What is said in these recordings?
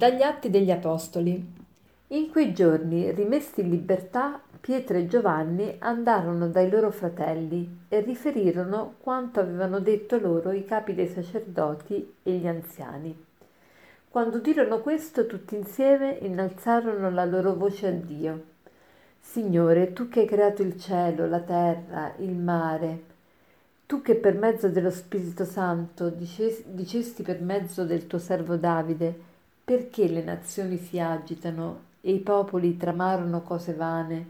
Dagli Atti degli Apostoli. In quei giorni, rimessi in libertà, Pietro e Giovanni andarono dai loro fratelli e riferirono quanto avevano detto loro i capi dei sacerdoti e gli anziani. Quando udirono questo, tutti insieme innalzarono la loro voce a Dio. Signore, tu che hai creato il cielo, la terra, il mare, tu che per mezzo dello Spirito Santo dicesti per mezzo del tuo servo Davide, perché le nazioni si agitano e i popoli tramarono cose vane?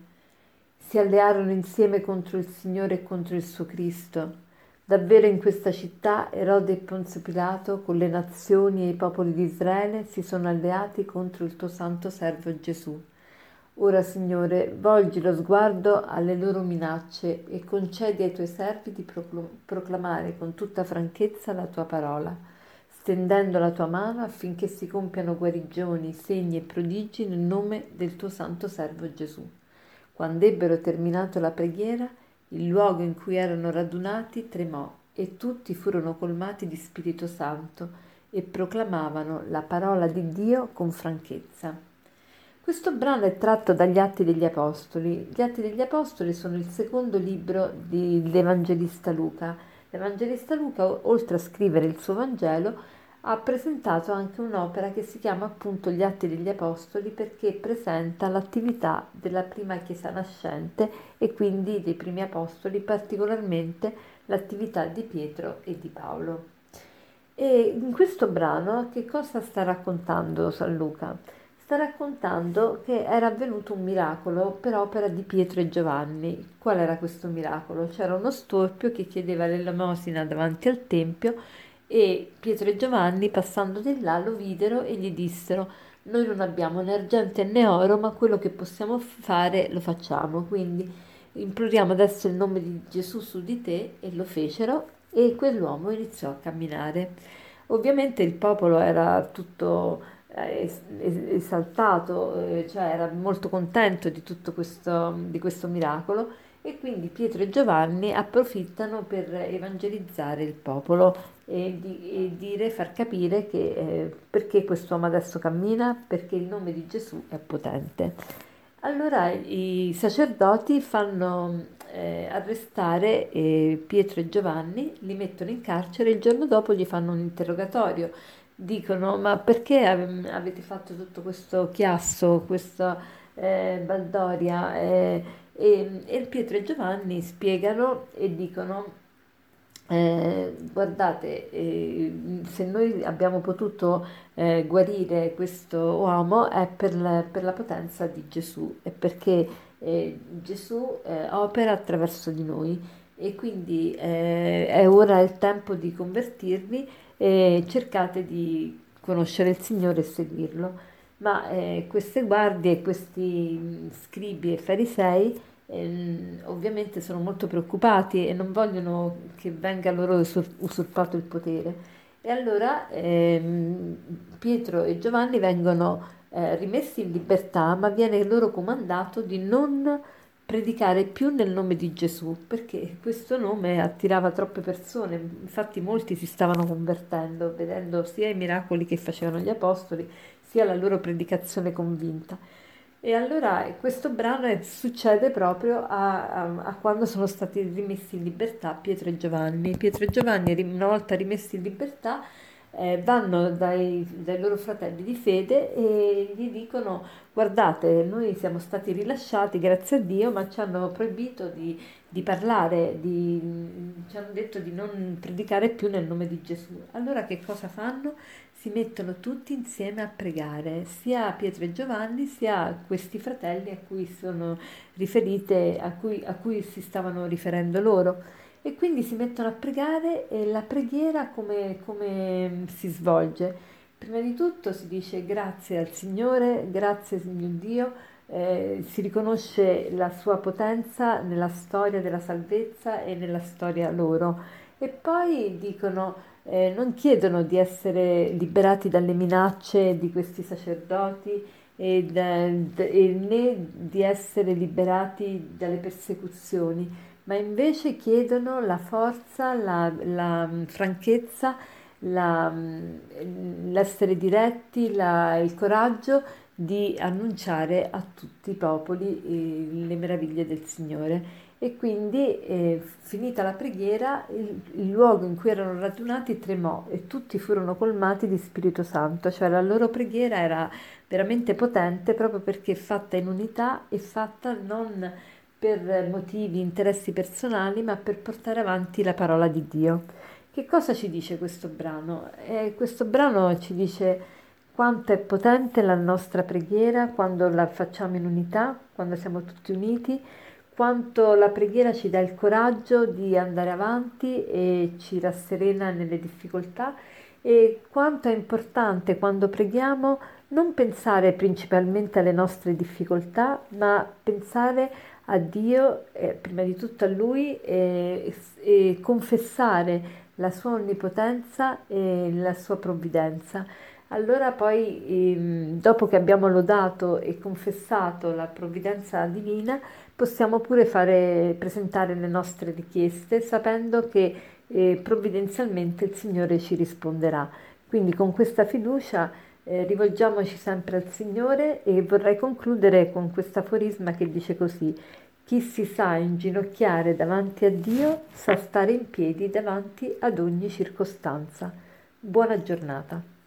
Si allearono insieme contro il Signore e contro il suo Cristo. Davvero in questa città Erode e Ponzio Pilato con le nazioni e i popoli di Israele si sono alleati contro il tuo santo servo Gesù. Ora, Signore, volgi lo sguardo alle loro minacce e concedi ai tuoi servi di proclamare con tutta franchezza la tua parola stendendo la tua mano affinché si compiano guarigioni, segni e prodigi nel nome del tuo santo servo Gesù. Quando ebbero terminato la preghiera, il luogo in cui erano radunati tremò e tutti furono colmati di Spirito Santo e proclamavano la parola di Dio con franchezza. Questo brano è tratto dagli Atti degli Apostoli. Gli Atti degli Apostoli sono il secondo libro dell'Evangelista Luca. L'Evangelista Luca, oltre a scrivere il suo Vangelo, ha presentato anche un'opera che si chiama appunto Gli Atti degli Apostoli perché presenta l'attività della prima Chiesa nascente e quindi dei primi Apostoli, particolarmente l'attività di Pietro e di Paolo. E in questo brano che cosa sta raccontando San Luca? Sta raccontando che era avvenuto un miracolo per opera di Pietro e Giovanni. Qual era questo miracolo? C'era uno storpio che chiedeva l'elemosina davanti al Tempio e Pietro e Giovanni, passando di là, lo videro e gli dissero: Noi non abbiamo né argento né oro, ma quello che possiamo fare lo facciamo. Quindi imploriamo adesso il nome di Gesù su di te, e lo fecero, e quell'uomo iniziò a camminare. Ovviamente il popolo era tutto esaltato, eh, cioè era molto contento di tutto questo, di questo miracolo e quindi Pietro e Giovanni approfittano per evangelizzare il popolo e, di, e dire, far capire che, eh, perché quest'uomo adesso cammina, perché il nome di Gesù è potente. Allora i sacerdoti fanno eh, arrestare eh, Pietro e Giovanni, li mettono in carcere e il giorno dopo gli fanno un interrogatorio. Dicono: Ma perché avete fatto tutto questo chiasso, questa eh, baldoria? Eh, e, e Pietro e Giovanni spiegano e dicono eh, guardate, eh, se noi abbiamo potuto eh, guarire questo uomo è per la, per la, potenza di Gesù, è perché eh, Gesù opera attraverso di noi e quindi è ora il tempo di convertirvi e cercate di conoscere il Signore e seguirlo. Ma queste guardie, questi mm, scribi e farisei Ehm, ovviamente sono molto preoccupati e non vogliono che venga loro usurpato il potere. E allora ehm, Pietro e Giovanni vengono eh, rimessi in libertà, ma viene loro comandato di non predicare più nel nome di Gesù, perché questo nome attirava troppe persone, infatti molti si stavano convertendo, vedendo sia i miracoli che facevano gli apostoli, sia la loro predicazione convinta. E allora questo brano succede proprio a, a, a, quando sono stati rimessi in libertà Pietro e Giovanni. Pietro e Giovanni, una volta rimessi in libertà, eh, vanno dai, dai, loro fratelli di fede e gli dicono guardate, noi siamo stati rilasciati grazie a Dio, ma ci hanno proibito di, di parlare, di, ci hanno detto di non predicare più nel nome di Gesù. Allora che cosa fanno? si mettono tutti insieme a pregare, sia Pietro e Giovanni, sia questi fratelli a cui a cui, a cui si stavano riferendo loro. E quindi si mettono a pregare e la preghiera come, come si svolge? Prima di tutto si dice grazie al Signore, grazie Signor Dio, eh, si riconosce la sua potenza nella storia della salvezza e nella storia loro. E poi dicono eh, non chiedono di essere liberati dalle minacce di questi sacerdoti e, da, e né di essere liberati dalle persecuzioni, ma invece chiedono la forza, la, la franchezza la, mm, l'essere diretti, la, il coraggio di annunciare a tutti i popoli eh, le meraviglie del Signore. E quindi, eh, finita la preghiera, il, il, luogo in cui erano radunati tremò e tutti furono colmati di Spirito Santo, cioè la loro preghiera era veramente potente proprio perché fatta in unità e fatta non per motivi, interessi personali, ma per portare avanti la parola di Dio. Che cosa ci dice questo brano? Eh, questo brano ci dice quanto è potente la nostra preghiera quando la facciamo in unità, quando siamo tutti uniti, quanto la preghiera ci dà il coraggio di andare avanti e ci rasserena nelle difficoltà e quanto è importante quando preghiamo non pensare principalmente alle nostre difficoltà, ma pensare a Dio, eh, prima di tutto a Lui, e, e confessare la sua onnipotenza e la sua provvidenza. Allora poi, ehm, dopo che abbiamo lodato e confessato la provvidenza divina, possiamo pure fare, presentare le nostre richieste sapendo che eh, provvidenzialmente il Signore ci risponderà. Quindi con questa fiducia eh, rivolgiamoci sempre al Signore e vorrei concludere con questo aforisma che dice così chi si sa inginocchiare davanti a Dio sa stare in piedi davanti ad ogni circostanza. Buona giornata.